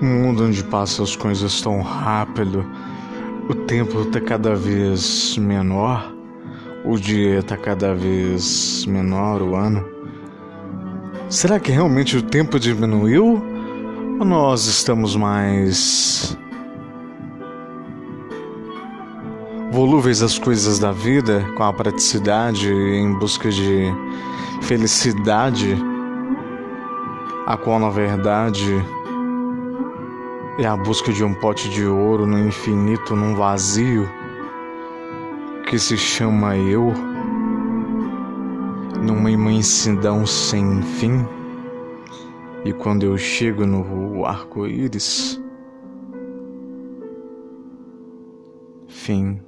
Um mundo onde passam as coisas tão rápido, o tempo está cada vez menor, o dia está cada vez menor, o ano. Será que realmente o tempo diminuiu? Ou nós estamos mais volúveis às coisas da vida, com a praticidade em busca de felicidade, a qual na verdade é a busca de um pote de ouro no infinito, num vazio que se chama eu, numa imensidão sem fim. E quando eu chego no arco-íris, fim.